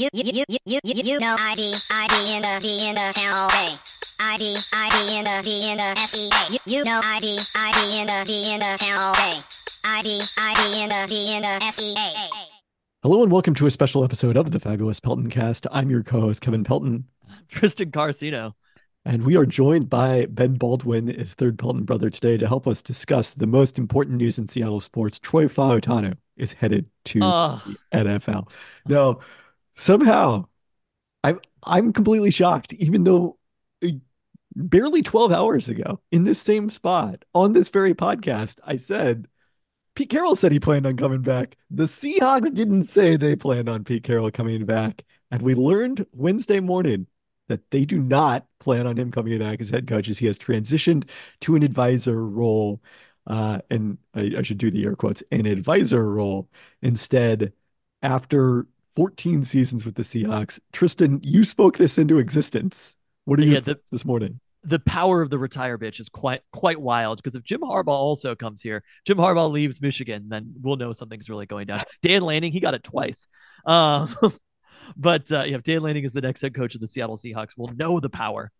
You you you you you you you know ID ID in the D in the town all day. ID ID in the D in the SEA. You you know ID ID in the D in the town all day. ID ID in the D in the SEA. Hello and welcome to a special episode of the Fabulous Pelton Cast. I'm your co-host Kevin Pelton, Tristan Carcino. and we are joined by Ben Baldwin, his third Pelton brother, today to help us discuss the most important news in Seattle sports. Troy Fautanu is headed to Oh, the NFL. Now, somehow, I'm I'm completely shocked, even though uh, barely 12 hours ago, in this same spot on this very podcast, I said Pete Carroll said he planned on coming back. The Seahawks didn't say they planned on Pete Carroll coming back, and we learned Wednesday morning that they do not plan on him coming back as head coach, as he has transitioned to an advisor role. Uh, and I, I should do the air quotes, an advisor role instead after 14 seasons with the Seahawks. Tristan, you spoke this into existence. What are your Yeah, the- this morning? the power of the retire bitch is quite quite wild because if Jim Harbaugh also comes here, Jim Harbaugh leaves Michigan, then we'll know something's really going down. Dan Lanning, he got it twice. Um, but uh, yeah, if Dan Lanning is the next head coach of the Seattle Seahawks, we'll know the power.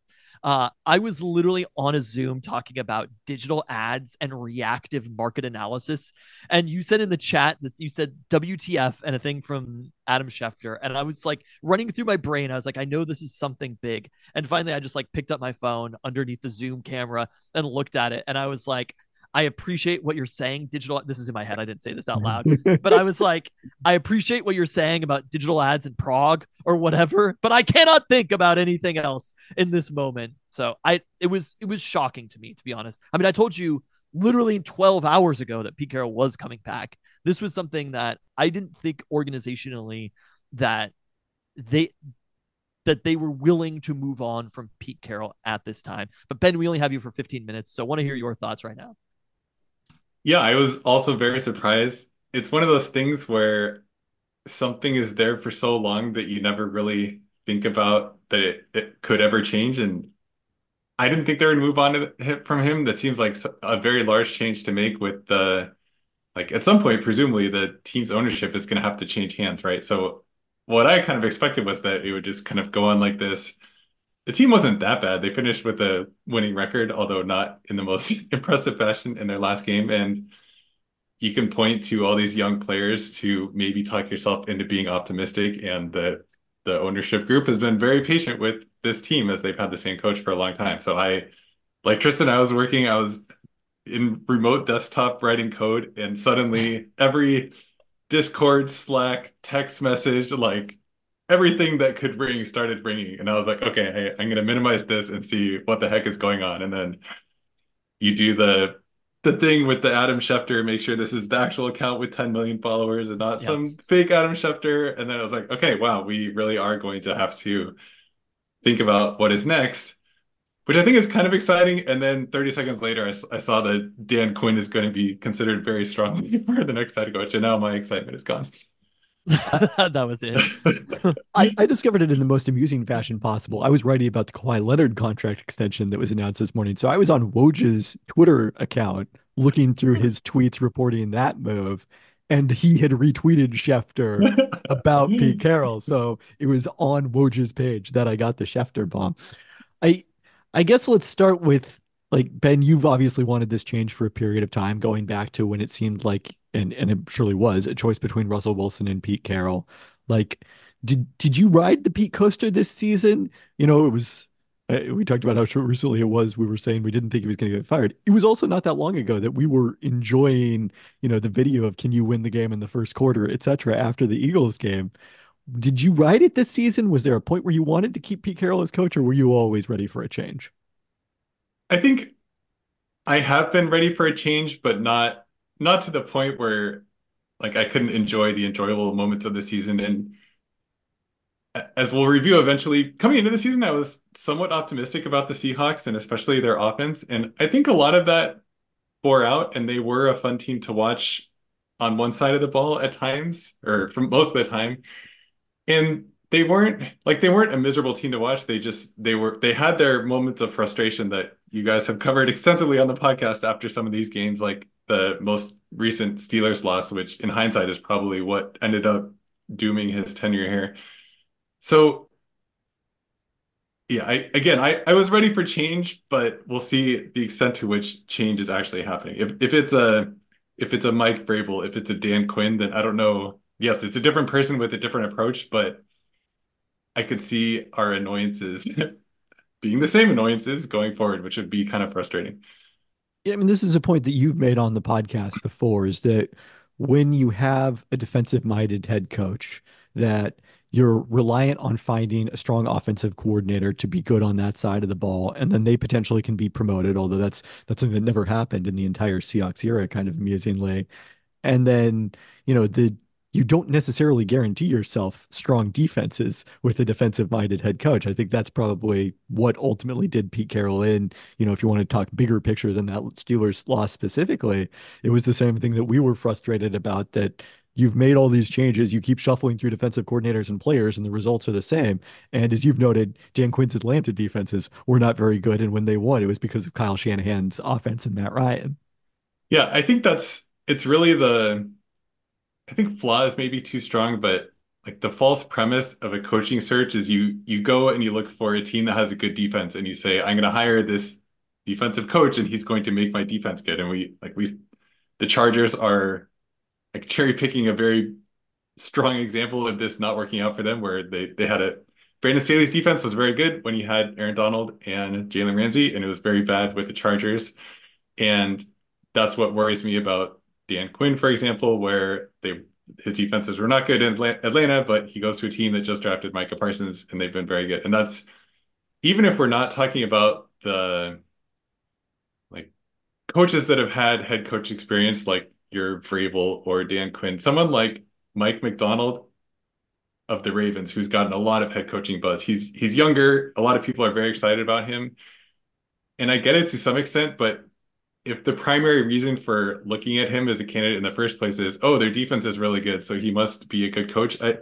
Uh, I was literally on a Zoom talking about digital ads and reactive market analysis. And you said in the chat this, you said WTF and a thing from Adam Schefter. And I was like running through my brain. I was like, I know this is something big. And finally, I just like picked up my phone underneath the Zoom camera and looked at it. And I was like, I appreciate what you're saying. Digital, this is in my head. I didn't say this out loud but I was like, I appreciate what you're saying about digital ads in Prague or whatever, but I cannot think about anything else in this moment. So I, it was, it was shocking to me, to be honest. I mean, I told you literally 12 hours ago that Pete Carroll was coming back. This was something that I didn't think organizationally that they, that they were willing to move on from Pete Carroll at this time. But Ben, we only have you for 15 minutes, so I want to hear your thoughts right now. Yeah, I was also very surprised. It's one of those things where something is there for so long that you never really think about that it, it could ever change. And I didn't think they would move on to from him. That seems like a very large change to make with the, like at some point, presumably the team's ownership is going to have to change hands, right? So what I kind of expected was that it would just kind of go on like this. The team wasn't that bad. They finished with a winning record, although not in the most impressive fashion in their last game. And you can point to all these young players to maybe talk yourself into being optimistic. And the the ownership group has been very patient with this team as they've had the same coach for a long time. So I, like Tristan, I was working, I was in remote desktop writing code, and suddenly every Discord, Slack, text message, like everything that could ring started ringing. And I was like, okay, hey, I'm going to minimize this and see what the heck is going on. And then you do the the thing with the Adam Schefter, make sure this is the actual account with 10 million followers and not Yeah. some fake Adam Schefter. And then I was like, okay, wow, we really are going to have to think about what is next, which I think is kind of exciting. And then 30 seconds later, I saw that Dan Quinn is going to be considered very strongly for the next head coach. And now my excitement is gone. that was it. I, I discovered it in the most amusing fashion possible. I was writing about the Kawhi Leonard contract extension that was announced this morning. So I was on Woj's Twitter account looking through his tweets reporting that move, and he had retweeted Schefter about Pete Carroll. So it was on Woj's page that I got the Schefter bomb. I I guess let's start with like Ben, you've obviously wanted this change for a period of time, going back to when it seemed like and and it surely was a choice between Russell Wilson and Pete Carroll. Like, did did you ride the Pete coaster this season? You know, it was uh, we talked about how recently it was. We were saying we didn't think he was going to get fired. It was also not that long ago that we were enjoying, you know, the video of can you win the game in the first quarter, etc. After the Eagles game, did you ride it this season? Was there a point where you wanted to keep Pete Carroll as coach, or were you always ready for a change? I think I have been ready for a change, but not not to the point where like I couldn't enjoy the enjoyable moments of the season. And as we'll review eventually, coming into the season, I was somewhat optimistic about the Seahawks and especially their offense. And I think a lot of that bore out, and they were a fun team to watch on one side of the ball at times, or for most of the time. And they weren't like they weren't a miserable team to watch. They just they were they had their moments of frustration that you guys have covered extensively on the podcast after some of these games, like the most recent Steelers loss, which in hindsight is probably what ended up dooming his tenure here. So yeah, I again I, I was ready for change, but we'll see the extent to which change is actually happening. If if it's a if it's a Mike Vrabel, if it's a Dan Quinn, then I don't know. Yes, it's a different person with a different approach, but I could see our annoyances being the same annoyances going forward, which would be kind of frustrating. Yeah, I mean, this is a point that you've made on the podcast before is that when you have a defensive minded head coach, that you're reliant on finding a strong offensive coordinator to be good on that side of the ball, and then they potentially can be promoted, although that's that's something that never happened in the entire Seahawks era, kind of amusingly. And then, you know, the you don't necessarily guarantee yourself strong defenses with a defensive minded head coach. I think that's probably what ultimately did Pete Carroll in. You know, if you want to talk bigger picture than that Steelers loss specifically, it was the same thing that we were frustrated about that you've made all these changes, you keep shuffling through defensive coordinators and players, and the results are the same. And as you've noted, Dan Quinn's Atlanta defenses were not very good. And when they won, it was because of Kyle Shanahan's offense and Matt Ryan. Yeah, I think that's it's really the I think flaw is maybe too strong, but like the false premise of a coaching search is you you go and you look for a team that has a good defense and you say I'm going to hire this defensive coach and he's going to make my defense good. And we like we the Chargers are like cherry picking a very strong example of this not working out for them where they they had a Brandon Staley's defense was very good when he had Aaron Donald and Jalen Ramsey and it was very bad with the Chargers. And that's what worries me about Dan Quinn, for example, where they his defenses were not good in Atlanta, but he goes to a team that just drafted Micah Parsons and they've been very good. And that's even if we're not talking about the like coaches that have had head coach experience, like your Vrabel or Dan Quinn, someone like Mike Macdonald of the Ravens, who's gotten a lot of head coaching buzz. He's he's younger. A lot of people are very excited about him. And I get it to some extent, but if the primary reason for looking at him as a candidate in the first place is oh their defense is really good so he must be a good coach i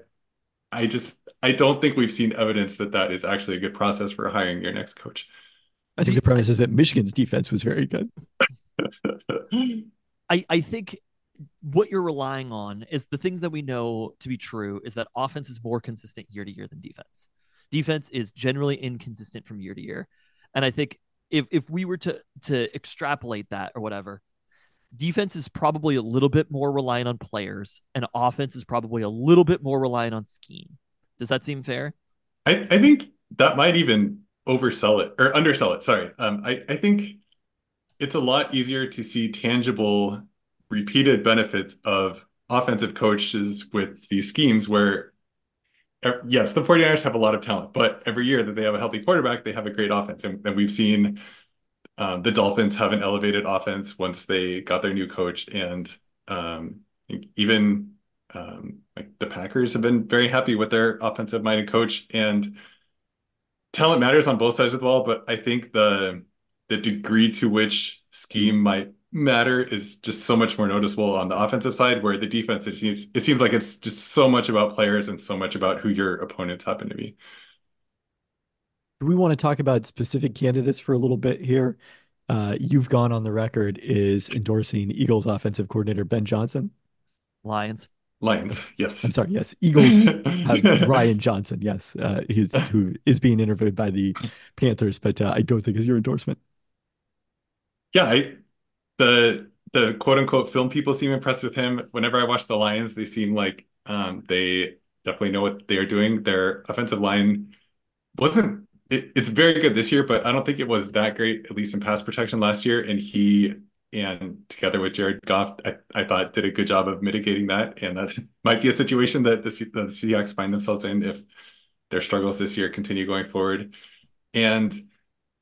i just i don't think we've seen evidence that that is actually a good process for hiring your next coach. I think the premise is that michigan's defense was very good. I i think what you're relying on is the things that we know to be true is that offense is more consistent year to year than defense. Defense is generally inconsistent from year to year. And i think if if we were to to extrapolate that or whatever, defense is probably a little bit more reliant on players, and offense is probably a little bit more reliant on scheme. Does that seem fair? I, I think that might even oversell it or undersell it. Sorry. Um, I, I think it's a lot easier to see tangible, repeated benefits of offensive coaches with these schemes where yes, the 49ers have a lot of talent, but every year that they have a healthy quarterback, they have a great offense. And, and we've seen um, the Dolphins have an elevated offense once they got their new coach. And um, even um, like the Packers have been very happy with their offensive minded coach. And talent matters on both sides of the ball, but I think the the degree to which scheme might matter is just so much more noticeable on the offensive side where the defense it seems it seems like it's just so much about players and so much about who your opponents happen to be. Do we want to talk about specific candidates for a little bit here? Uh, you've gone on the record is endorsing eagles offensive coordinator ben johnson. Lions. Lions yes. I'm sorry yes. Eagles have ryan johnson yes. Uh, he's who is being interviewed by the panthers but uh, i don't think is your endorsement. Yeah i the the quote unquote film people seem impressed with him. Whenever I watch the Lions, they seem like um, they definitely know what they are doing. Their offensive line wasn't it, it's very good this year, but I don't think it was that great, at least in pass protection last year. And he and together with Jared Goff, I, I thought did a good job of mitigating that. And that might be a situation that the, the Seahawks find themselves in if their struggles this year continue going forward. And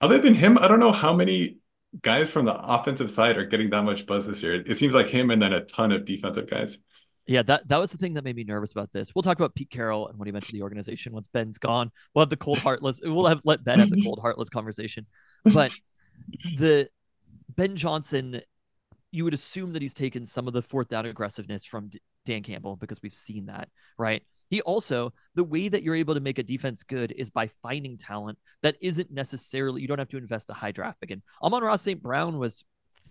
other than him, I don't know how many guys from the offensive side are getting that much buzz this year. It seems like him and then a ton of defensive guys. Yeah, that, that was the thing that made me nervous about this. We'll talk about Pete Carroll and what he meant to the organization once Ben's gone. We'll have the cold heartless. We'll have let Ben have the cold heartless conversation. But the Ben Johnson, you would assume that he's taken some of the fourth down aggressiveness from Dan Campbell because we've seen that, right? He also, the way that you're able to make a defense good is by finding talent that isn't necessarily, you don't have to invest a high draft pick in. Amon-Ra St. Brown was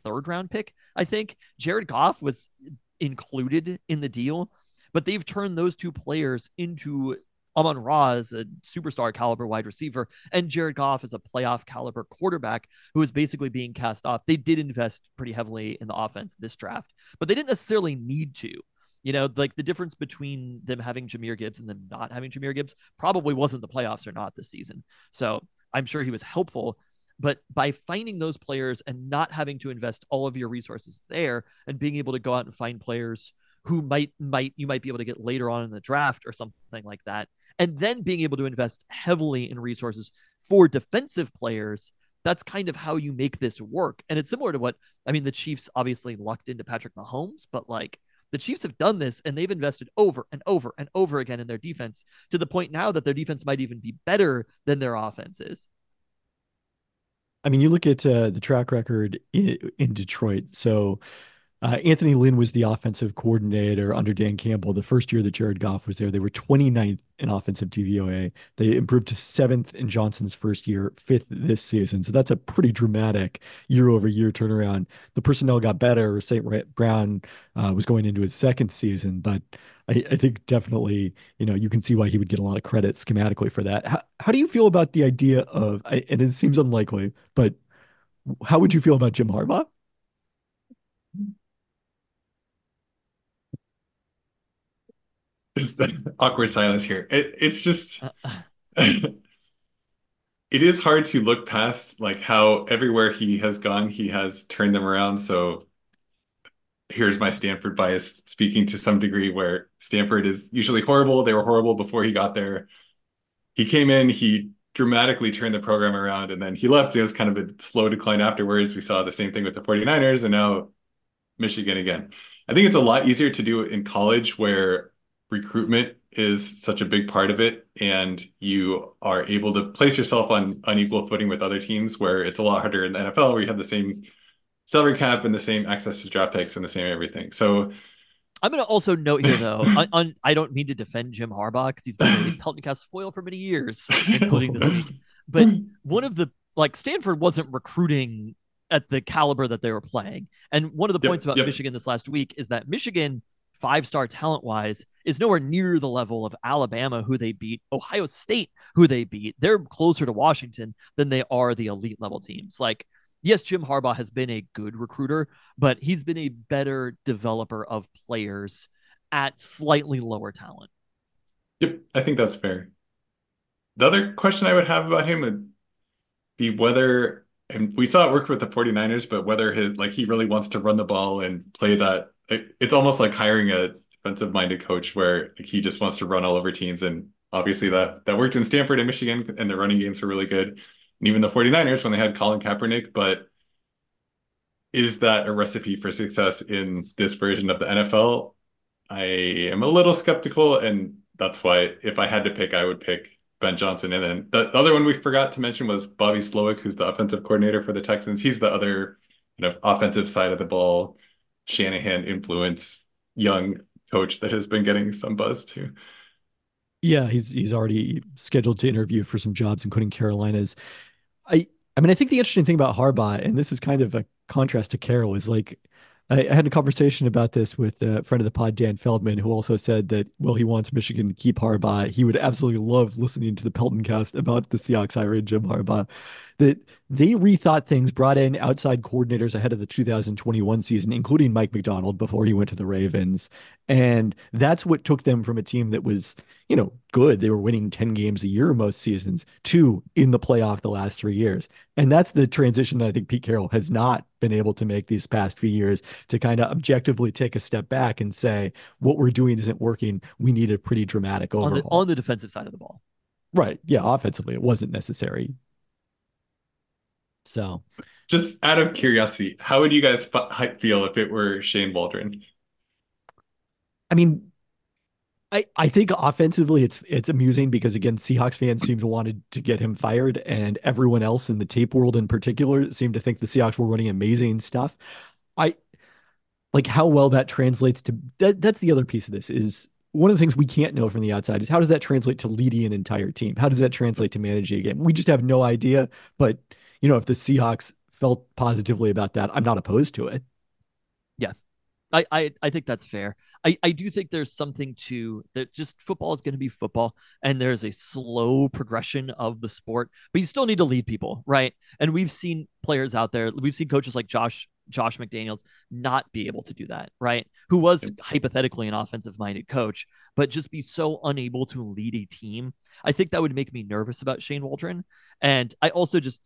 third round pick, I think. Jared Goff was included in the deal, but they've turned those two players into Amon Ra is a superstar caliber wide receiver, and Jared Goff is a playoff caliber quarterback who is basically being cast off. They did invest pretty heavily in the offense this draft, but they didn't necessarily need to. You know, like the difference between them having Jahmyr Gibbs and them not having Jahmyr Gibbs probably wasn't the playoffs or not this season. So I'm sure he was helpful. But by finding those players and not having to invest all of your resources there and being able to go out and find players who might might you might be able to get later on in the draft or something like that and then being able to invest heavily in resources for defensive players that's kind of how you make this work and it's similar to what i mean the chiefs obviously lucked into patrick mahomes but like the chiefs have done this and they've invested over and over and over again in their defense to the point now that their defense might even be better than their offense is I mean, you look at uh, the track record in, in Detroit. So uh, Anthony Lynn was the offensive coordinator under Dan Campbell. The first year that Jared Goff was there, they were 29th in offensive DVOA. They improved to seventh in Johnson's first year, fifth this season. So that's a pretty dramatic year over year turnaround. The personnel got better. St. Brown uh, was going into his second season, but I, I, think definitely, you know, you can see why he would get a lot of credit schematically for that. How, how do you feel about the idea of, and it seems unlikely, but how would you feel about Jim Harbaugh? There's the awkward silence here. It, it's just uh, uh. it is hard to look past like how everywhere he has gone, he has turned them around. So here's my Stanford bias speaking to some degree where Stanford is usually horrible. They were horrible before he got there. He came in, he dramatically turned the program around, and then he left. It was kind of a slow decline afterwards. We saw the same thing with the 49ers and now Michigan again. I think it's a lot easier to do in college where recruitment is such a big part of it and you are able to place yourself on unequal footing with other teams where it's a lot harder in the NFL where you have the same salary cap and the same access to draft picks and the same everything. So I'm going to also note here, though, on, on, I don't mean to defend Jim Harbaugh because he's been a Pelton Cast foil for many years, including this week. But one of the like Stanford wasn't recruiting at the caliber that they were playing, and one of the yep, points about yep. Michigan this last week is that Michigan five star talent wise is nowhere near the level of Alabama, who they beat, Ohio State, who they beat. They're closer to Washington than they are the elite level teams. Like, yes, Jim Harbaugh has been a good recruiter, but he's been a better developer of players at slightly lower talent. Yep, I think that's fair. The other question I would have about him would be whether, and we saw it work with the 49ers, but whether his, like, he really wants to run the ball and play that it, it's almost like hiring a defensive minded coach where he just wants to run all over teams. And obviously that that worked in Stanford and Michigan, and the running games were really good. And even the 49ers when they had Colin Kaepernick, but is that a recipe for success in this version of the NFL? I am a little skeptical, and that's why if I had to pick, I would pick Ben Johnson. And then the other one we forgot to mention was Bobby Slowik, who's the offensive coordinator for the Texans. He's the other kind of offensive side of the ball Shanahan influence young coach that has been getting some buzz too. Yeah, he's he's already scheduled to interview for some jobs, including Carolina's. I I mean, I think the interesting thing about Harbaugh, and this is kind of a contrast to Carroll, is like I, I had a conversation about this with a friend of the pod, Dan Feldman, who also said that well, he wants Michigan to keep Harbaugh. He would absolutely love listening to the Pelton cast about the Seahawks hiring Jim Harbaugh that they rethought things, brought in outside coordinators ahead of the 2021 season, including Mike Macdonald before he went to the Ravens. And that's what took them from a team that was, you know, good. They were winning 10 games a year most seasons to in the playoff the last three years. And that's the transition that I think Pete Carroll has not been able to make these past few years to kind of objectively take a step back and say, what we're doing isn't working. We need a pretty dramatic overhaul. On the, on the defensive side of the ball. Right. Yeah. Offensively, it wasn't necessary. So, just out of curiosity, how would you guys feel if it were Shane Waldron? I mean, I, I think offensively it's it's amusing because again Seahawks fans seem to wanted to get him fired and everyone else in the tape world in particular seemed to think the Seahawks were running amazing stuff. I like how well that translates to that that's the other piece of this is one of the things we can't know from the outside is how does that translate to leading an entire team? How does that translate to managing a game? We just have no idea, but you know, if the Seahawks felt positively about that, I'm not opposed to it. Yeah. I, I, I think that's fair. I, I do think there's something to that just football is going to be football and there's a slow progression of the sport, but you still need to lead people, right? And we've seen players out there, we've seen coaches like Josh Josh McDaniels not be able to do that, right? Who was hypothetically an offensive minded coach, but just be so unable to lead a team. I think that would make me nervous about Shane Waldron. And I also just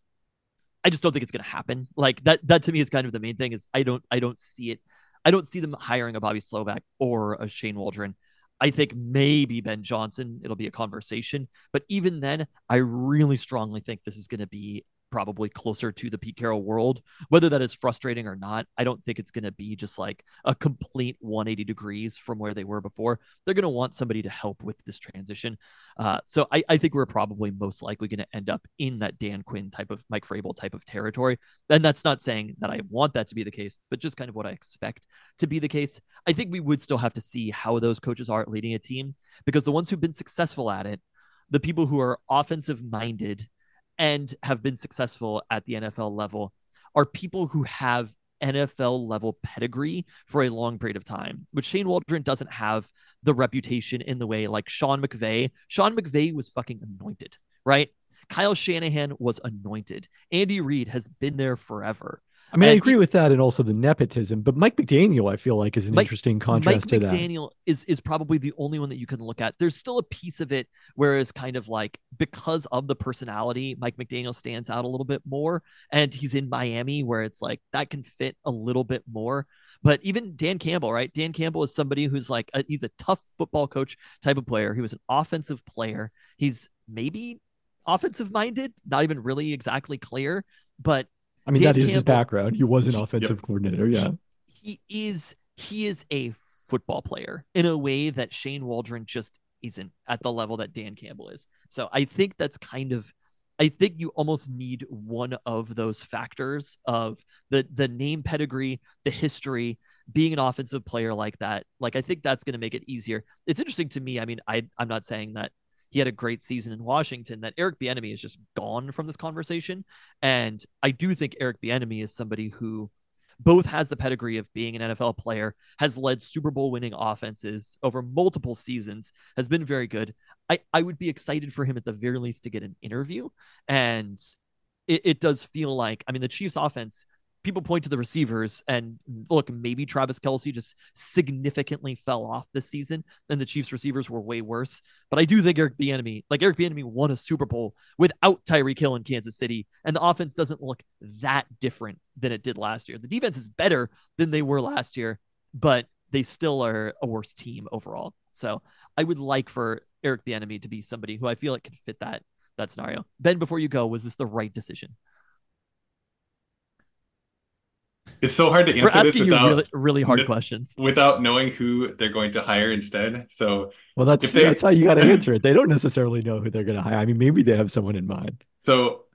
I just don't think it's going to happen. Like that that to me is kind of the main thing is I don't I don't see it I don't see them hiring a Bobby Slowik or a Shane Waldron. I think maybe Ben Johnson, it'll be a conversation. But even then, I really strongly think this is going to be probably closer to the Pete Carroll world. Whether that is frustrating or not, I don't think it's going to be just like a complete 180 degrees from where they were before. They're going to want somebody to help with this transition. Uh, so I, I, think we're probably most likely going to end up in that Dan Quinn type of Mike Vrabel type of territory. And that's not saying that I want that to be the case, but just kind of what I expect to be the case. I think we would still have to see how those coaches are leading a team because the ones who've been successful at it, the people who are offensive minded and have been successful at the NFL level are people who have NFL level pedigree for a long period of time, which Shane Waldron doesn't have the reputation in the way like Sean McVay. Sean McVay was fucking anointed, right? Kyle Shanahan was anointed. Andy Reid has been there forever. I mean, and I agree with that, and also the nepotism. But Mike McDaniel, I feel like, is an Mike, interesting contrast Mike to McDaniel that. McDaniel is is probably the only one that you can look at. There's still a piece of it, whereas kind of like because of the personality, Mike McDaniel stands out a little bit more, and he's in Miami, where it's like that can fit a little bit more. But even Dan Campbell, right? Dan Campbell is somebody who's like a, he's a tough football coach type of player. He was an offensive player. He's maybe offensive minded, not even really exactly clear, but I mean, Dan that is Campbell, his background. He was an he, offensive yep. coordinator. Yeah. He, he is he is a football player in a way that Shane Waldron just isn't at the level that Dan Campbell is. So I think that's kind of I think you almost need one of those factors of the the name pedigree, the history, being an offensive player like that. Like I think that's going to make it easier. It's interesting to me. I mean, I I'm not saying that he had a great season in Washington, that Eric Bieniemy is just gone from this conversation. And I do think Eric Bieniemy is somebody who both has the pedigree of being an NFL player, has led Super Bowl winning offenses over multiple seasons, has been very good. I, I would be excited for him at the very least to get an interview. And it, it does feel like, I mean, the Chiefs offense people point to the receivers and look, maybe Travis Kelce just significantly fell off this season and the Chiefs receivers were way worse. But I do think Eric Bieniemy, like Eric Bieniemy won a Super Bowl without Tyreek Hill in Kansas City. And the offense doesn't look that different than it did last year. The defense is better than they were last year, but they still are a worse team overall. So I would like for Eric Bieniemy to be somebody who I feel like could fit that that scenario. Ben, before you go, was this the right decision? It's so hard to answer We're this without really, really, hard questions without knowing who they're going to hire instead. So, well, that's they, that's how you got to answer it. They don't necessarily know who they're going to hire. I mean, maybe they have someone in mind. So,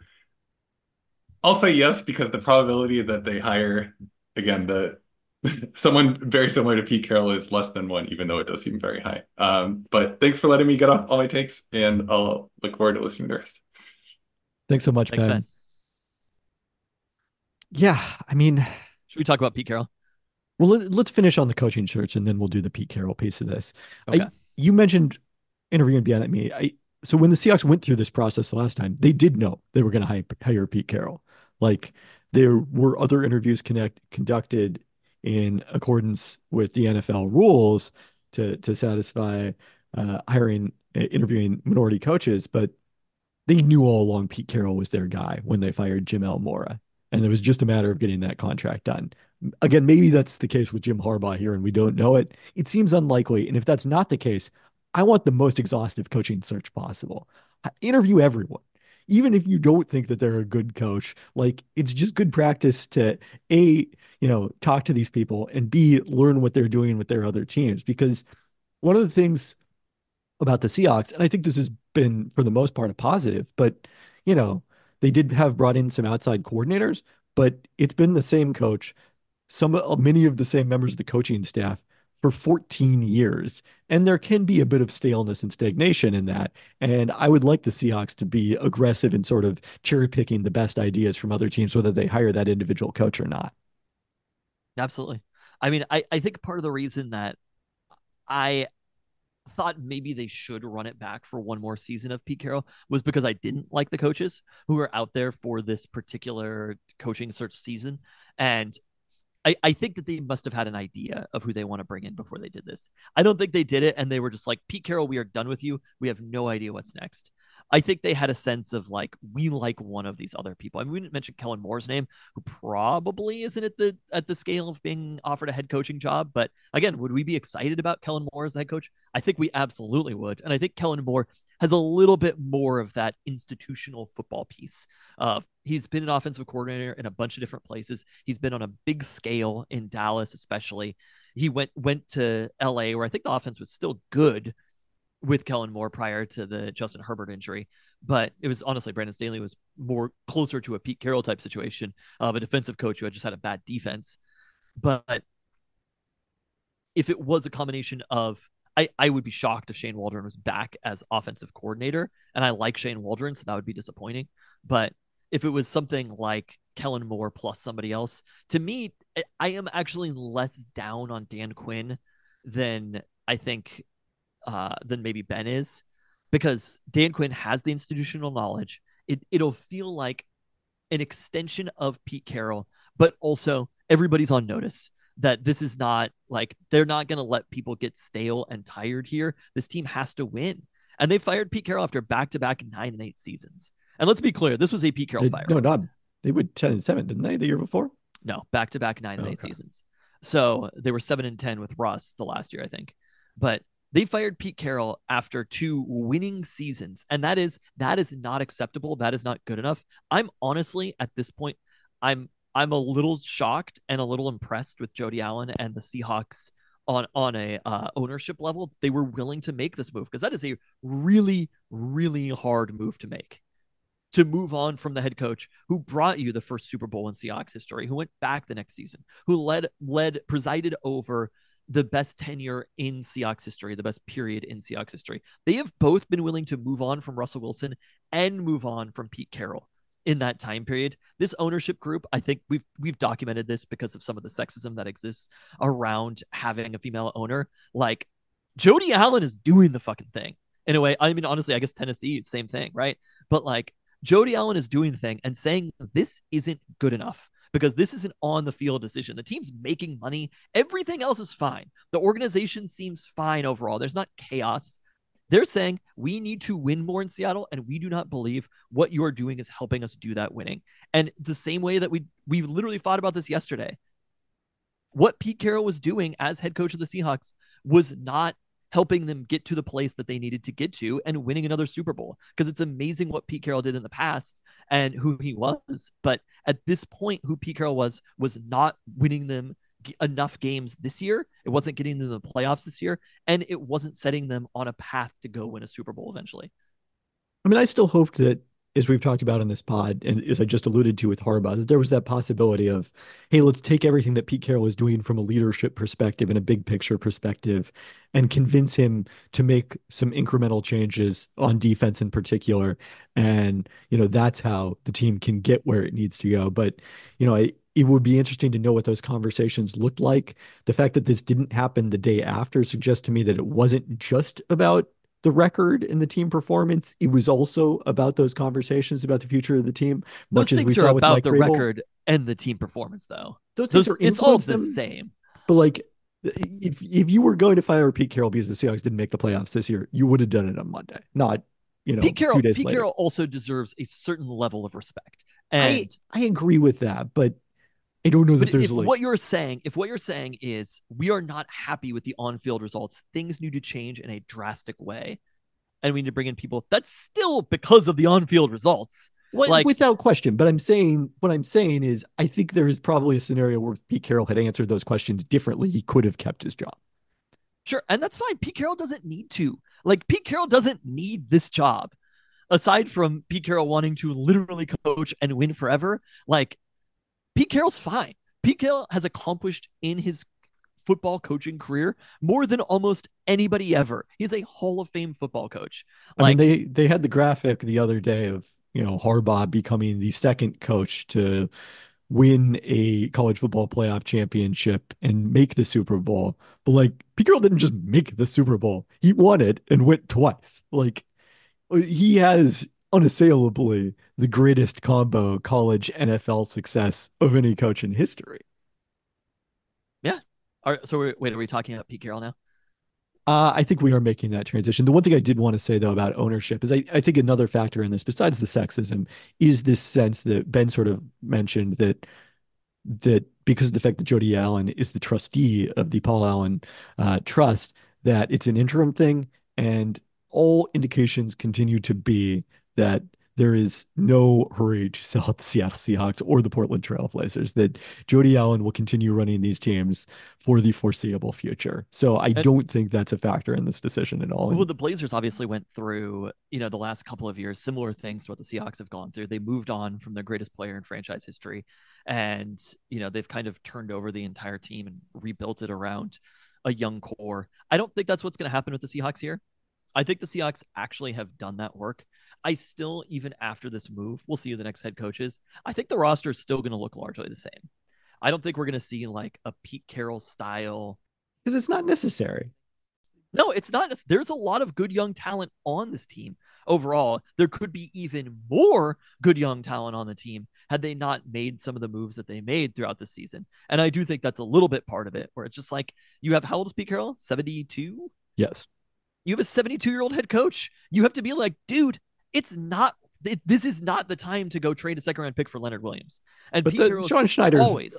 I'll say yes because the probability that they hire again the someone very similar to Pete Carroll is less than one, even though it does seem very high. Um, but thanks for letting me get off all my takes, and I'll look forward to listening to the rest. Thanks so much, thanks, ben. ben. Yeah, I mean, should we talk about Pete Carroll? Well, let, us finish on the coaching search, and then we'll do the Pete Carroll piece of this. Okay. I, you mentioned interviewing Bieniemy. I so when the Seahawks went through this process the last time, they did know they were going to hire, hire Pete Carroll. Like there were other interviews connect conducted in accordance with the NFL rules to to satisfy uh, hiring uh, interviewing minority coaches, but they knew all along Pete Carroll was their guy when they fired Jim L. Mora and it was just a matter of getting that contract done. Again, maybe that's the case with Jim Harbaugh here, and we don't know it. It seems unlikely. And if that's not the case, I want the most exhaustive coaching search possible. I interview everyone, even if you don't think that they're a good coach. Like it's just good practice to a you know talk to these people and b learn what they're doing with their other teams. Because one of the things about the Seahawks, and I think this has been for the most part a positive, but you know they did have brought in some outside coordinators, but it's been the same coach, some many of the same members of the coaching staff for 14 years. And there can be a bit of staleness and stagnation in that. And I would like the Seahawks to be aggressive in sort of cherry picking the best ideas from other teams, whether they hire that individual coach or not. Absolutely. I mean, I, I think part of the reason that I thought maybe they should run it back for one more season of Pete Carroll was because I didn't like the coaches who were out there for this particular coaching search season. And I, I think that they must have had an idea of who they want to bring in before they did this. I don't think they did it and they were just like, Pete Carroll, we are done with you. We have no idea what's next. I think they had a sense of like we like one of these other people. I mean, we didn't mention Kellen Moore's name, who probably isn't at the at the scale of being offered a head coaching job. But again, would we be excited about Kellen Moore as head coach? I think we absolutely would, and I think Kellen Moore has a little bit more of that institutional football piece. Uh, he's been an offensive coordinator in a bunch of different places. He's been on a big scale in Dallas, especially. He went went to LA, where I think the offense was still good with Kellen Moore prior to the Justin Herbert injury. But it was honestly Brandon Staley was more closer to a Pete Carroll type situation of a defensive coach who had just had a bad defense. But if it was a combination of I, I would be shocked if Shane Waldron was back as offensive coordinator. And I like Shane Waldron, so that would be disappointing. But if it was something like Kellen Moore plus somebody else, to me, I am actually less down on Dan Quinn than I think uh, than maybe Ben is, because Dan Quinn has the institutional knowledge. It it'll feel like an extension of Pete Carroll, but also everybody's on notice that this is not like they're not going to let people get stale and tired here. This team has to win. And they fired Pete Carroll after back to back nine and eight seasons. And let's be clear, this was a Pete Carroll fire. No, not they went 10 and 7, didn't they, the year before? No, back to back nine and eight seasons. So they were seven and 10 with Russ the last year, I think. But they fired Pete Carroll after two winning seasons, and that is that is not acceptable. That is not good enough. I'm honestly at this point, I'm I'm a little shocked and a little impressed with Jody Allen and the Seahawks on on a uh, ownership level. They were willing to make this move because that is a really really hard move to make. To move on from the head coach who brought you the first Super Bowl in Seahawks history, who went back the next season, who led led presided over the best tenure in Seahawks history, the best period in Seahawks history. They have both been willing to move on from Russell Wilson and move on from Pete Carroll in that time period. This ownership group, I think we've we've documented this because of some of the sexism that exists around having a female owner. Like Jody Allen is doing the fucking thing in a way. I mean, honestly, I guess Tennessee, same thing, right? But like Jody Allen is doing the thing and saying this isn't good enough because this is an on the field decision. The team's making money. Everything else is fine. The organization seems fine overall. There's not chaos. They're saying we need to win more in Seattle, and we do not believe what you are doing is helping us do that winning. And the same way that we we literally thought about this yesterday. What Pete Carroll was doing as head coach of the Seahawks was not helping them get to the place that they needed to get to and winning another Super Bowl. Because it's amazing what Pete Carroll did in the past and who he was. But at this point, who Pete Carroll was, was not winning them enough games this year. It wasn't getting them the playoffs this year. And it wasn't setting them on a path to go win a Super Bowl eventually. I mean, I still hoped that as we've talked about in this pod, and as I just alluded to with Harbaugh, that there was that possibility of, hey, let's take everything that Pete Carroll is doing from a leadership perspective and a big picture perspective and convince him to make some incremental changes on defense in particular. And, you know, that's how the team can get where it needs to go. But, you know, I, it would be interesting to know what those conversations looked like. The fact that this didn't happen the day after suggests to me that it wasn't just about the record and the team performance. It was also about those conversations about the future of the team. Much those as we saw with about Mike the Vrabel. record and the team performance, though. Those, those things are it's all the them, same. But like, if if you were going to fire Pete Carroll because the Seahawks didn't make the playoffs this year, you would have done it on Monday, not you know. Pete Carroll. Pete later. Carroll also deserves a certain level of respect, and I, I agree with that, but I don't know that there's if like... what you're saying. If what you're saying is we are not happy with the on-field results, things need to change in a drastic way and we need to bring in people. That's still because of the on-field results. Well, like, without question. But I'm saying what I'm saying is I think there is probably a scenario where Pete Carroll had answered those questions differently. He could have kept his job. Sure. And that's fine. Pete Carroll doesn't need to. Like Pete Carroll doesn't need this job. Aside from Pete Carroll wanting to literally coach and win forever, like Pete Carroll's fine. Pete Carroll has accomplished in his football coaching career more than almost anybody ever. He's a Hall of Fame football coach. Like, I mean, they they had the graphic the other day of you know Harbaugh becoming the second coach to win a college football playoff championship and make the Super Bowl. But like Pete Carroll didn't just make the Super Bowl. He won it and went twice. Like he has unassailably the greatest combo college NFL success of any coach in history. Yeah. Are, so wait, are we talking about Pete Carroll now? Uh, I think we are making that transition. The one thing I did want to say though about ownership is I, I think another factor in this, besides the sexism, is this sense that Ben sort of mentioned that that because of the fact that Jody Allen is the trustee of the Paul Allen uh, Trust, that it's an interim thing, and all indications continue to be that there is no hurry to sell out the Seattle Seahawks or the Portland Trailblazers, that Jody Allen will continue running these teams for the foreseeable future. So I and, don't think that's a factor in this decision at all. Well, the Blazers obviously went through, you know, the last couple of years, similar things to what the Seahawks have gone through. They moved on from their greatest player in franchise history. And, you know, they've kind of turned over the entire team and rebuilt it around a young core. I don't think that's what's going to happen with the Seahawks here. I think the Seahawks actually have done that work. I still, even after this move, we'll see who the next head coach is. I think the roster is still going to look largely the same. I don't think we're going to see like a Pete Carroll style because it's not necessary. No, it's not. There's a lot of good young talent on this team overall. There could be even more good young talent on the team had they not made some of the moves that they made throughout the season. And I do think that's a little bit part of it, where it's just like you have how old is Pete Carroll? 72? Yes. You have a 72 year old head coach. You have to be like, dude, it's not. It, this is not the time to go trade a second round pick for Leonard Williams. And but the, John Schneider always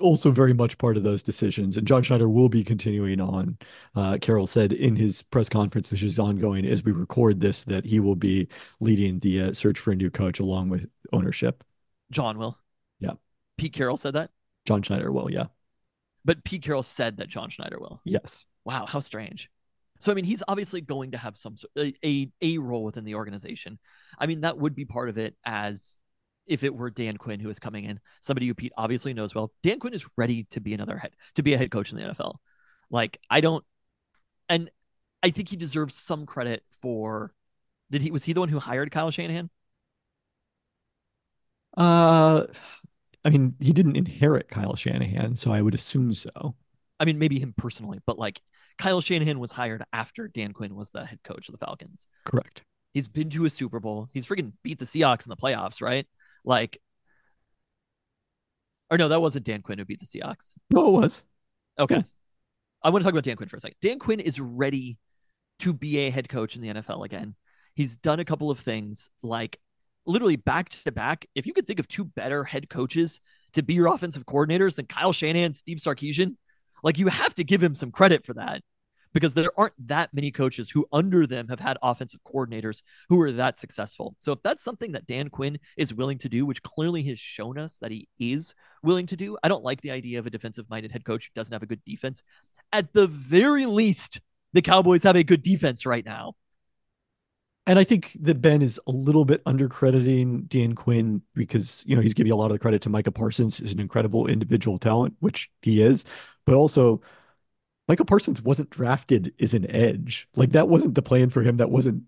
also very much part of those decisions. And John Schneider will be continuing on. Uh, Carroll said in his press conference, which is ongoing as we record this, that he will be leading the uh, search for a new coach along with ownership. John will. Yeah. Pete Carroll said that. John Schneider will. Yeah. But Pete Carroll said that John Schneider will. Yes. Wow, how strange. So I mean, he's obviously going to have some a, a a role within the organization. I mean, that would be part of it as if it were Dan Quinn who is coming in, somebody who Pete obviously knows well. Dan Quinn is ready to be another head to be a head coach in the NFL. Like I don't, and I think he deserves some credit for. Did he was he the one who hired Kyle Shanahan? Uh, I mean, he didn't inherit Kyle Shanahan, so I would assume so. I mean, maybe him personally, but like Kyle Shanahan was hired after Dan Quinn was the head coach of the Falcons. Correct. He's been to a Super Bowl. He's freaking beat the Seahawks in the playoffs, right? Like, or no, that wasn't Dan Quinn who beat the Seahawks. No, it was. Okay. Yeah. I want to talk about Dan Quinn for a second. Dan Quinn is ready to be a head coach in the NFL again. He's done a couple of things like literally back to back. If you could think of two better head coaches to be your offensive coordinators than Kyle Shanahan, Steve Sarkisian, like you have to give him some credit for that because there aren't that many coaches who under them have had offensive coordinators who are that successful. So if that's something that Dan Quinn is willing to do, which clearly has shown us that he is willing to do, I don't like the idea of a defensive minded head coach who doesn't have a good defense. At the very least, the Cowboys have a good defense right now. And I think that Ben is a little bit undercrediting Dan Quinn because, you know, he's giving a lot of the credit to Micah Parsons is an incredible individual talent, which he is, but also Micah Parsons wasn't drafted as an edge. Like that wasn't the plan for him. That wasn't,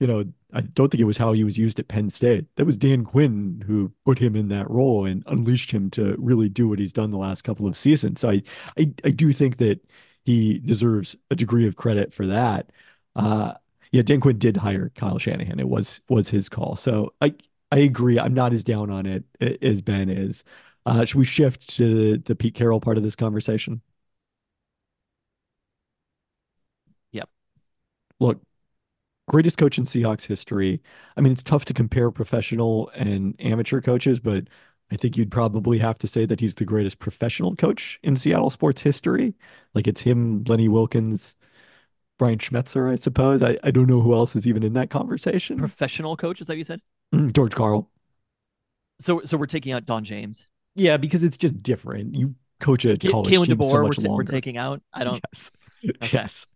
you know, I don't think it was how he was used at Penn State. That was Dan Quinn who put him in that role and unleashed him to really do what he's done the last couple of seasons. So I, I, I do think that he deserves a degree of credit for that. Uh, yeah, Dan Quinn did hire Kyle Shanahan. It was was his call. So I I agree. I'm not as down on it as Ben is. Uh, should we shift to the Pete Carroll part of this conversation? Yep. Look, greatest coach in Seahawks history. I mean, it's tough to compare professional and amateur coaches, but I think you'd probably have to say that he's the greatest professional coach in Seattle sports history. Like it's him, Lenny Wilkens, Brian Schmetzer, I suppose. I, I don't know who else is even in that conversation. Professional coach, is that you said? Mm, George Karl. So so we're taking out Don James. Yeah, because it's just different. You coach a college Kalen team DeBoer, so much we're, longer. we're taking out. I don't. Yes. Okay. Yes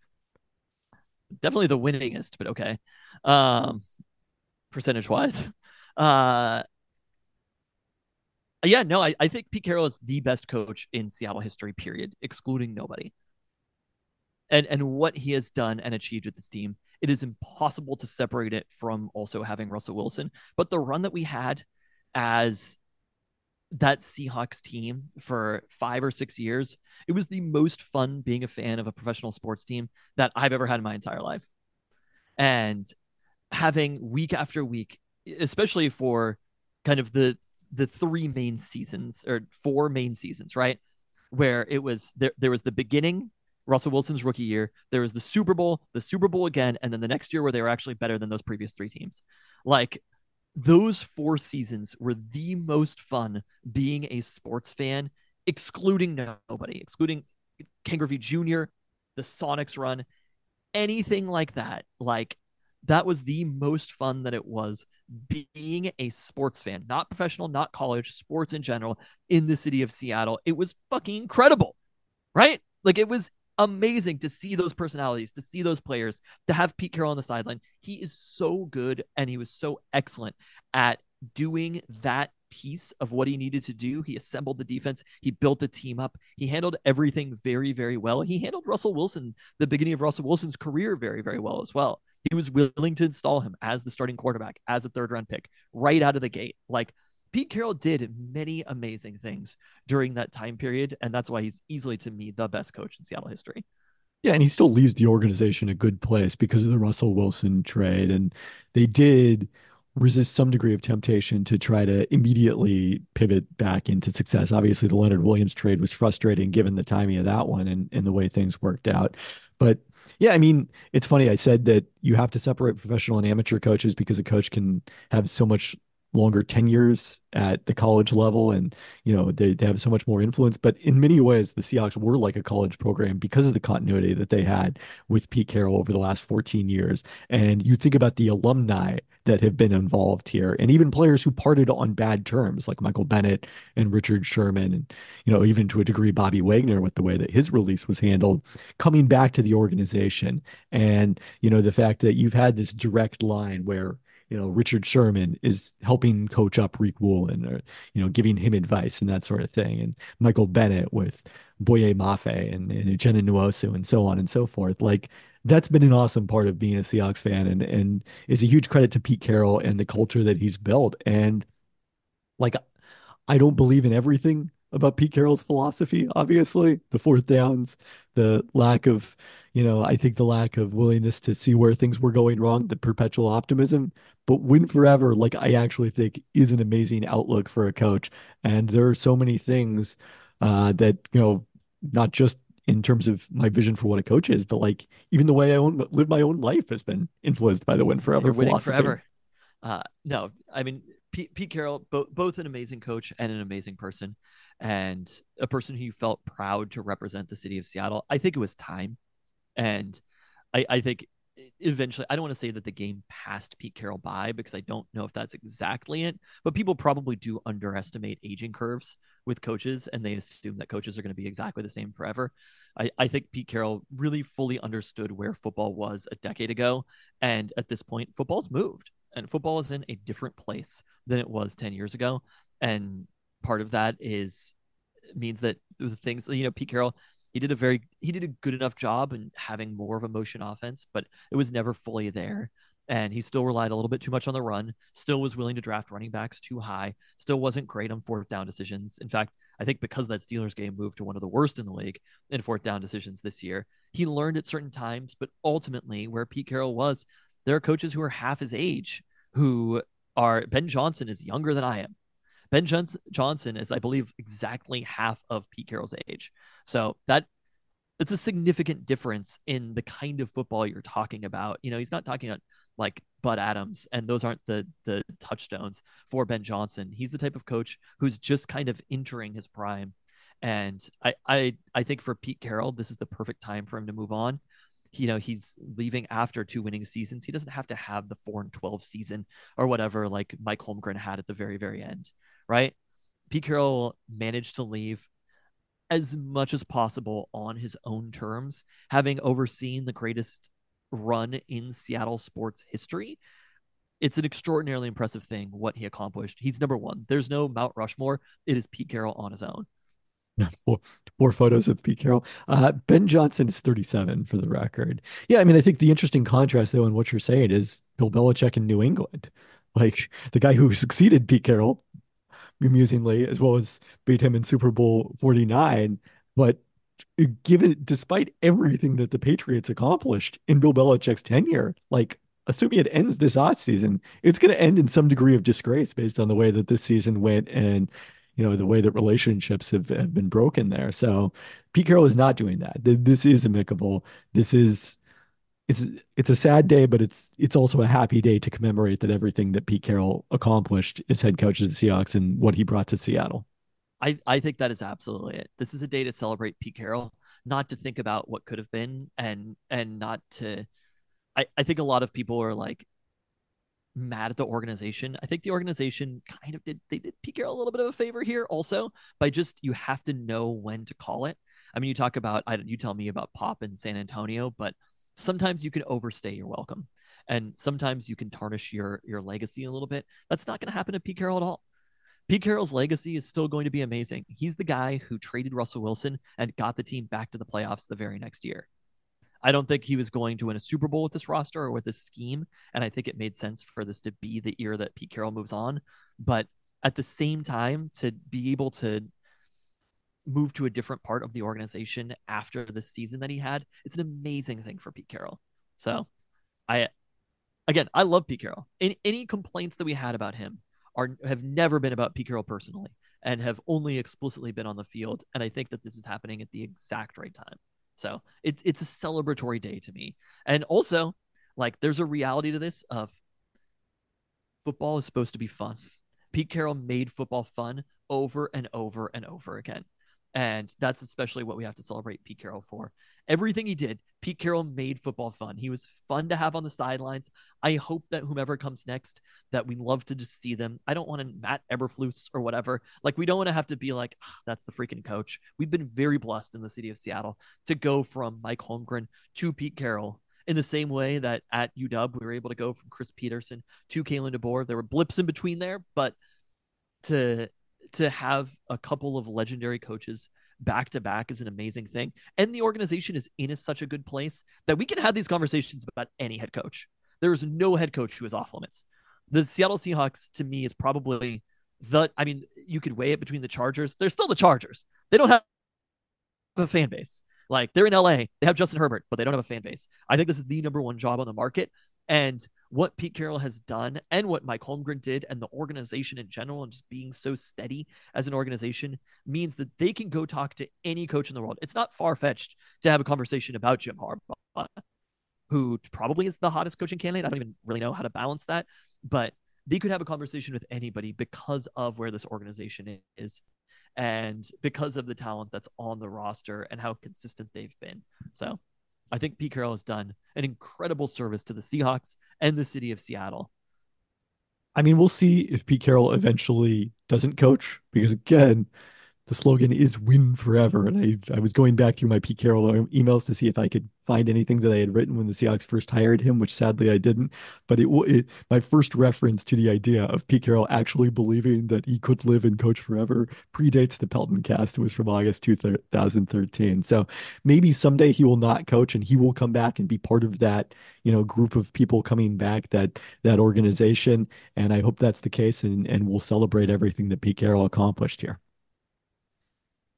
definitely the winningest, but okay. Um, percentage wise. Uh, yeah, no, I, I think Pete Carroll is the best coach in Seattle history, period, excluding nobody. And and what he has done and achieved with this team, it is impossible to separate it from also having Russell Wilson. But the run that we had as that Seahawks team for five or six years, it was the most fun being a fan of a professional sports team that I've ever had in my entire life. And having week after week, especially for kind of the the three main seasons or four main seasons, right? Where it was there there was the beginning, Russell Wilson's rookie year, there was the Super Bowl, the Super Bowl again, and then the next year where they were actually better than those previous three teams. Like those four seasons were the most fun being a sports fan, excluding nobody, excluding Ken Griffey Jr., the Sonics run, anything like that. Like that was the most fun that it was being a sports fan, not professional, not college, sports in general in the city of Seattle. It was fucking incredible, right? Like it was amazing to see those personalities, to see those players, to have Pete Carroll on the sideline. He is so good and he was so excellent at doing that piece of what he needed to do. He assembled the defense, he built the team up, he handled everything very, very well. He handled Russell Wilson, the beginning of Russell Wilson's career, very, very well as well. He was willing to install him as the starting quarterback, as a third round pick, right out of the gate. Like Pete Carroll did many amazing things during that time period, and that's why he's easily to me the best coach in Seattle history. Yeah, and he still leaves the organization a good place because of the Russell Wilson trade. And they did resist some degree of temptation to try to immediately pivot back into success. Obviously, the Leonard Williams trade was frustrating given the timing of that one and, and the way things worked out. But yeah, I mean, it's funny. I said that you have to separate professional and amateur coaches because a coach can have so much longer tenures at the college level and you know they, they have so much more influence. But in many ways the Seahawks were like a college program because of the continuity that they had with Pete Carroll over the last 14 years. And you think about the alumni that have been involved here and even players who parted on bad terms like Michael Bennett and Richard Sherman and you know even to a degree Bobby Wagner with the way that his release was handled coming back to the organization. And you know the fact that you've had this direct line where you know, Richard Sherman is helping coach up Riq Woolen or, you know, giving him advice and that sort of thing. And Michael Bennett with Boye Mafe and, and Uchenna Nwosu and so on and so forth. Like that's been an awesome part of being a Seahawks fan and, and is a huge credit to Pete Carroll and the culture that he's built. And like, I don't believe in everything about Pete Carroll's philosophy, obviously, the fourth downs, the lack of, you know, I think the lack of willingness to see where things were going wrong, the perpetual optimism. But win forever, like I actually think is an amazing outlook for a coach. And there are so many things uh, that, you know, not just in terms of my vision for what a coach is, but like even the way I own, live my own life has been influenced by the win forever You're winning philosophy. forever. Uh, no, I mean, Pete, Pete Carroll, bo- both an amazing coach and an amazing person, and a person who felt proud to represent the city of Seattle. I think it was time, and I, I think eventually, I don't want to say that the game passed Pete Carroll by because I don't know if that's exactly it, but people probably do underestimate aging curves with coaches and they assume that coaches are going to be exactly the same forever. I, I think Pete Carroll really fully understood where football was a decade ago. And at this point, football's moved and football is in a different place than it was 10 years ago. And part of that is means that the things, you know, Pete Carroll, he did a very he did a good enough job in having more of a motion offense, but it was never fully there. And he still relied a little bit too much on the run, still was willing to draft running backs too high, still wasn't great on fourth down decisions. In fact, I think because that Steelers game moved to one of the worst in the league in fourth down decisions this year, he learned at certain times, but ultimately where Pete Carroll was, there are coaches who are half his age who are Ben Johnson is younger than I am. Ben Johnson is, I believe, exactly half of Pete Carroll's age. So that it's a significant difference in the kind of football you're talking about. You know, he's not talking about like Bud Adams, and those aren't the the touchstones for Ben Johnson. He's the type of coach who's just kind of entering his prime. And I I I think for Pete Carroll, this is the perfect time for him to move on you know he's leaving after two winning seasons he doesn't have to have the 4 and 12 season or whatever like mike holmgren had at the very very end right? Pete Carroll managed to leave as much as possible on his own terms, having overseen the greatest run in Seattle sports history. It's an extraordinarily impressive thing what he accomplished. He's number one. There's no Mount Rushmore. It is Pete Carroll on his own. Four, four photos of Pete Carroll. Uh, ben Johnson is 37 for the record. Yeah, I mean, I think the interesting contrast, though, in what you're saying is Bill Belichick in New England. Like the guy who succeeded Pete Carroll amusingly, as well as beat him in Super Bowl 49. But given despite everything that the Patriots accomplished in Bill Belichick's tenure, like assuming it ends this off season, it's going to end in some degree of disgrace based on the way that this season went and you know the way that relationships have, have been broken there. So Pete Carroll is not doing that. This is amicable. This is it's it's a sad day, but it's it's also a happy day to commemorate that everything that Pete Carroll accomplished as head coach of the Seahawks and what he brought to Seattle. I, I think that is absolutely it. This is a day to celebrate Pete Carroll, not to think about what could have been and and not to I, I think a lot of people are like mad at the organization. I think the organization kind of did they did Pete Carroll a little bit of a favor here also by just you have to know when to call it. I mean, you talk about I you tell me about Pop in San Antonio, but sometimes you can overstay your welcome, and sometimes you can tarnish your your legacy a little bit. That's not going to happen to Pete Carroll at all. Pete Carroll's legacy is still going to be amazing. He's the guy who traded Russell Wilson and got the team back to the playoffs the very next year. I don't think he was going to win a Super Bowl with this roster or with this scheme. And I think it made sense for this to be the year that Pete Carroll moves on. But at the same time, to be able to move to a different part of the organization after the season that he had, it's an amazing thing for Pete Carroll. So I again, I love Pete Carroll. Any, any complaints that we had about him are have never been about Pete Carroll personally and have only explicitly been on the field. And I think that this is happening at the exact right time. So it, it's a celebratory day to me. And also, like, there's a reality to this of football is supposed to be fun. Pete Carroll made football fun over and over and over again. And that's especially what we have to celebrate Pete Carroll for. Everything he did, Pete Carroll made football fun. He was fun to have on the sidelines. I hope that whomever comes next, that we love to just see them. I don't want to Matt Eberflus or whatever. Like we don't want to have to be like, that's the freaking coach. We've been very blessed in the city of Seattle to go from Mike Holmgren to Pete Carroll in the same way that at UW we were able to go from Chris Petersen to Kalen DeBoer. There were blips in between there, but to to have a couple of legendary coaches back to back is an amazing thing. And the organization is in a, such a good place that we can have these conversations about any head coach. There is no head coach who is off limits. The Seattle Seahawks, to me, is probably the. I mean, you could weigh it between the Chargers. They're still the Chargers. They don't have a fan base. Like they're in LA, they have Justin Herbert, but they don't have a fan base. I think this is the number one job on the market. And what Pete Carroll has done and what Mike Holmgren did and the organization in general and just being so steady as an organization means that they can go talk to any coach in the world. It's not far fetched to have a conversation about Jim Harbaugh, who probably is the hottest coaching candidate. I don't even really know how to balance that, but they could have a conversation with anybody because of where this organization is and because of the talent that's on the roster and how consistent they've been. So I think Pete Carroll has done an incredible service to the Seahawks and the city of Seattle. I mean, we'll see if Pete Carroll eventually doesn't coach because again, the slogan is win forever. And I, I was going back through my Pete Carroll emails to see if I could find anything that I had written when the Seahawks first hired him, which sadly I didn't. But it, it my first reference to the idea of Pete Carroll actually believing that he could live and coach forever predates the Peltoncast. It was from August 2013. So maybe someday he will not coach and he will come back and be part of that, you know, group of people coming back that that organization. And I hope that's the case and, and we'll celebrate everything that Pete Carroll accomplished here.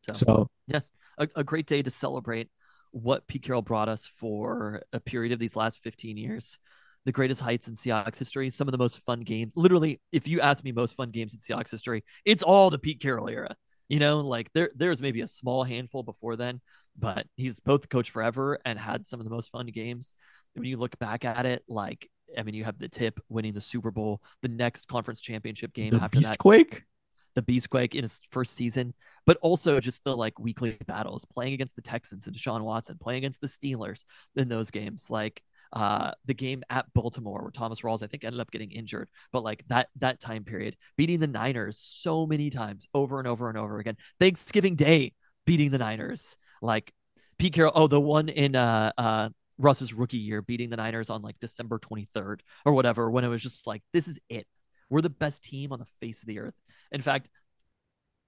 So, so yeah, a, a great day to celebrate what Pete Carroll brought us for a period of these last 15 years. The greatest heights in Seahawks history, some of the most fun games. Literally, if you ask me most fun games in Seahawks history, it's all the Pete Carroll era. You know, like there there's maybe a small handful before then, but he's both the coach forever and had some of the most fun games. When you look back at it, like I mean, you have the tip winning the Super Bowl, the next conference championship game the after Beastquake? that the Beastquake in his first season, but also just the like weekly battles, playing against the Texans and Deshaun Watson, playing against the Steelers in those games, like uh the game at Baltimore where Thomas Rawls I think ended up getting injured, but like that that time period, beating the Niners so many times over and over and over again. Thanksgiving Day beating the Niners, like Pete Carroll. Oh, the one in uh uh Russ's rookie year beating the Niners on like December 23rd or whatever, when it was just like, this is it. We're the best team on the face of the earth. In fact,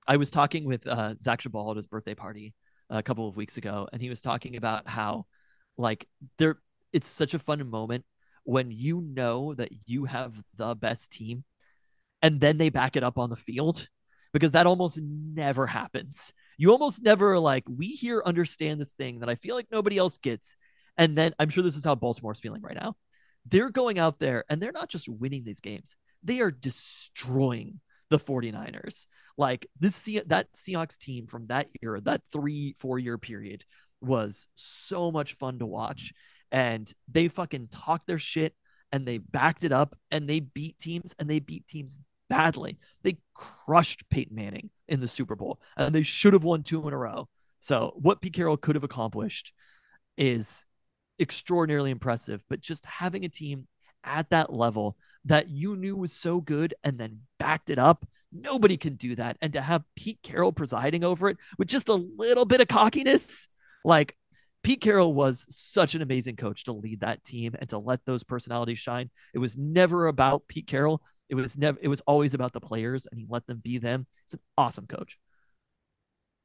I was talking with uh, Zach Geballe at his birthday party a couple of weeks ago, and he was talking about how, like, there, it's such a fun moment when you know that you have the best team, and then they back it up on the field. because that almost never happens. You almost never like we here understand this thing that I feel like nobody else gets. And then I'm sure this is how Baltimore's feeling right now. They're going out there and they're not just winning these games. They are destroying the 49ers. Like this that Seahawks team from that era, that 3 4 year period was so much fun to watch and they fucking talked their shit and they backed it up and they beat teams and they beat teams badly. They crushed Peyton Manning in the Super Bowl and they should have won two in a row. So, what Pete Carroll could have accomplished is extraordinarily impressive, but just having a team at that level that you knew was so good and then backed it up, nobody can do that. And to have Pete Carroll presiding over it with just a little bit of cockiness, like Pete Carroll was such an amazing coach to lead that team and to let those personalities shine. It was never about Pete Carroll. It was never it was always about the players and he let them be them. He's an awesome coach.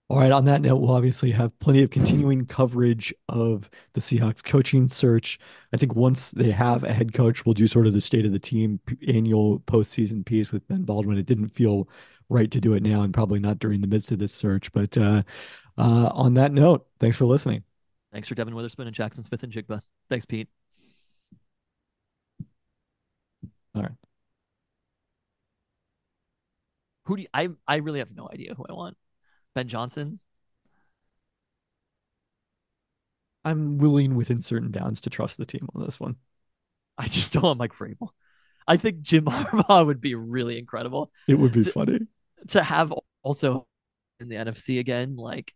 All right. On that note, we'll obviously have plenty of continuing coverage of the Seahawks coaching search. I think once they have a head coach, we'll do sort of the state of the team annual postseason piece with Ben Baldwin. It didn't feel right to do it now and probably not during the midst of this search. But uh, uh, on that note, thanks for listening. Thanks for Devon Witherspoon and Jackson Smith and Jigba. Thanks, Pete. All right. Who do you, I? I really have no idea who I want. Ben Johnson. I'm willing within certain bounds to trust the team on this one. I just don't want Mike Vrabel. I think Jim Harbaugh would be really incredible. It would be to, funny to have also in the NFC again. Like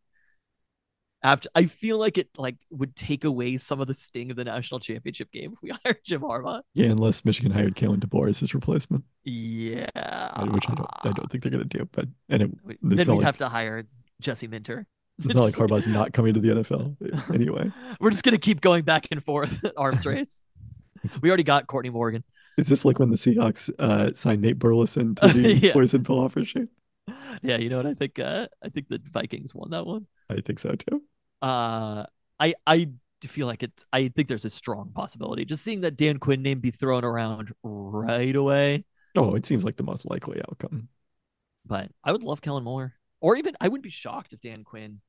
after, I feel like it like would take away some of the sting of the national championship game if we hired Jim Harbaugh. Yeah, unless Michigan hired Kalen DeBoer as his replacement. Yeah, which I don't, I don't think they're gonna do. But and it, then we like, have to hire Jesse Minter. It's not like Harbaugh's not coming to the NFL anyway. We're just gonna keep going back and forth arms race. we already got Courtney Morgan. Is this like when the Seahawks uh, signed Nate Burleson to the yeah. Poison Pill offer sheet? Yeah, you know what I think? Uh, I think the Vikings won that one. I think so too. Uh, I I feel like it's. I think there's a strong possibility. Just seeing that Dan Quinn name be thrown around right away. Oh, it seems like the most likely outcome. But I would love Kellen Moore, or even I wouldn't be shocked if Dan Quinn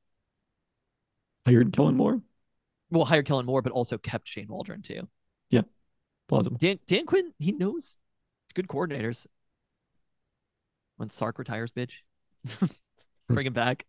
hired Kellen Moore. Well, hired Kellen Moore, but also kept Shane Waldron too. Yeah, plausible. Dan Dan Quinn, he knows good coordinators. When Sark retires, bitch, bring him back.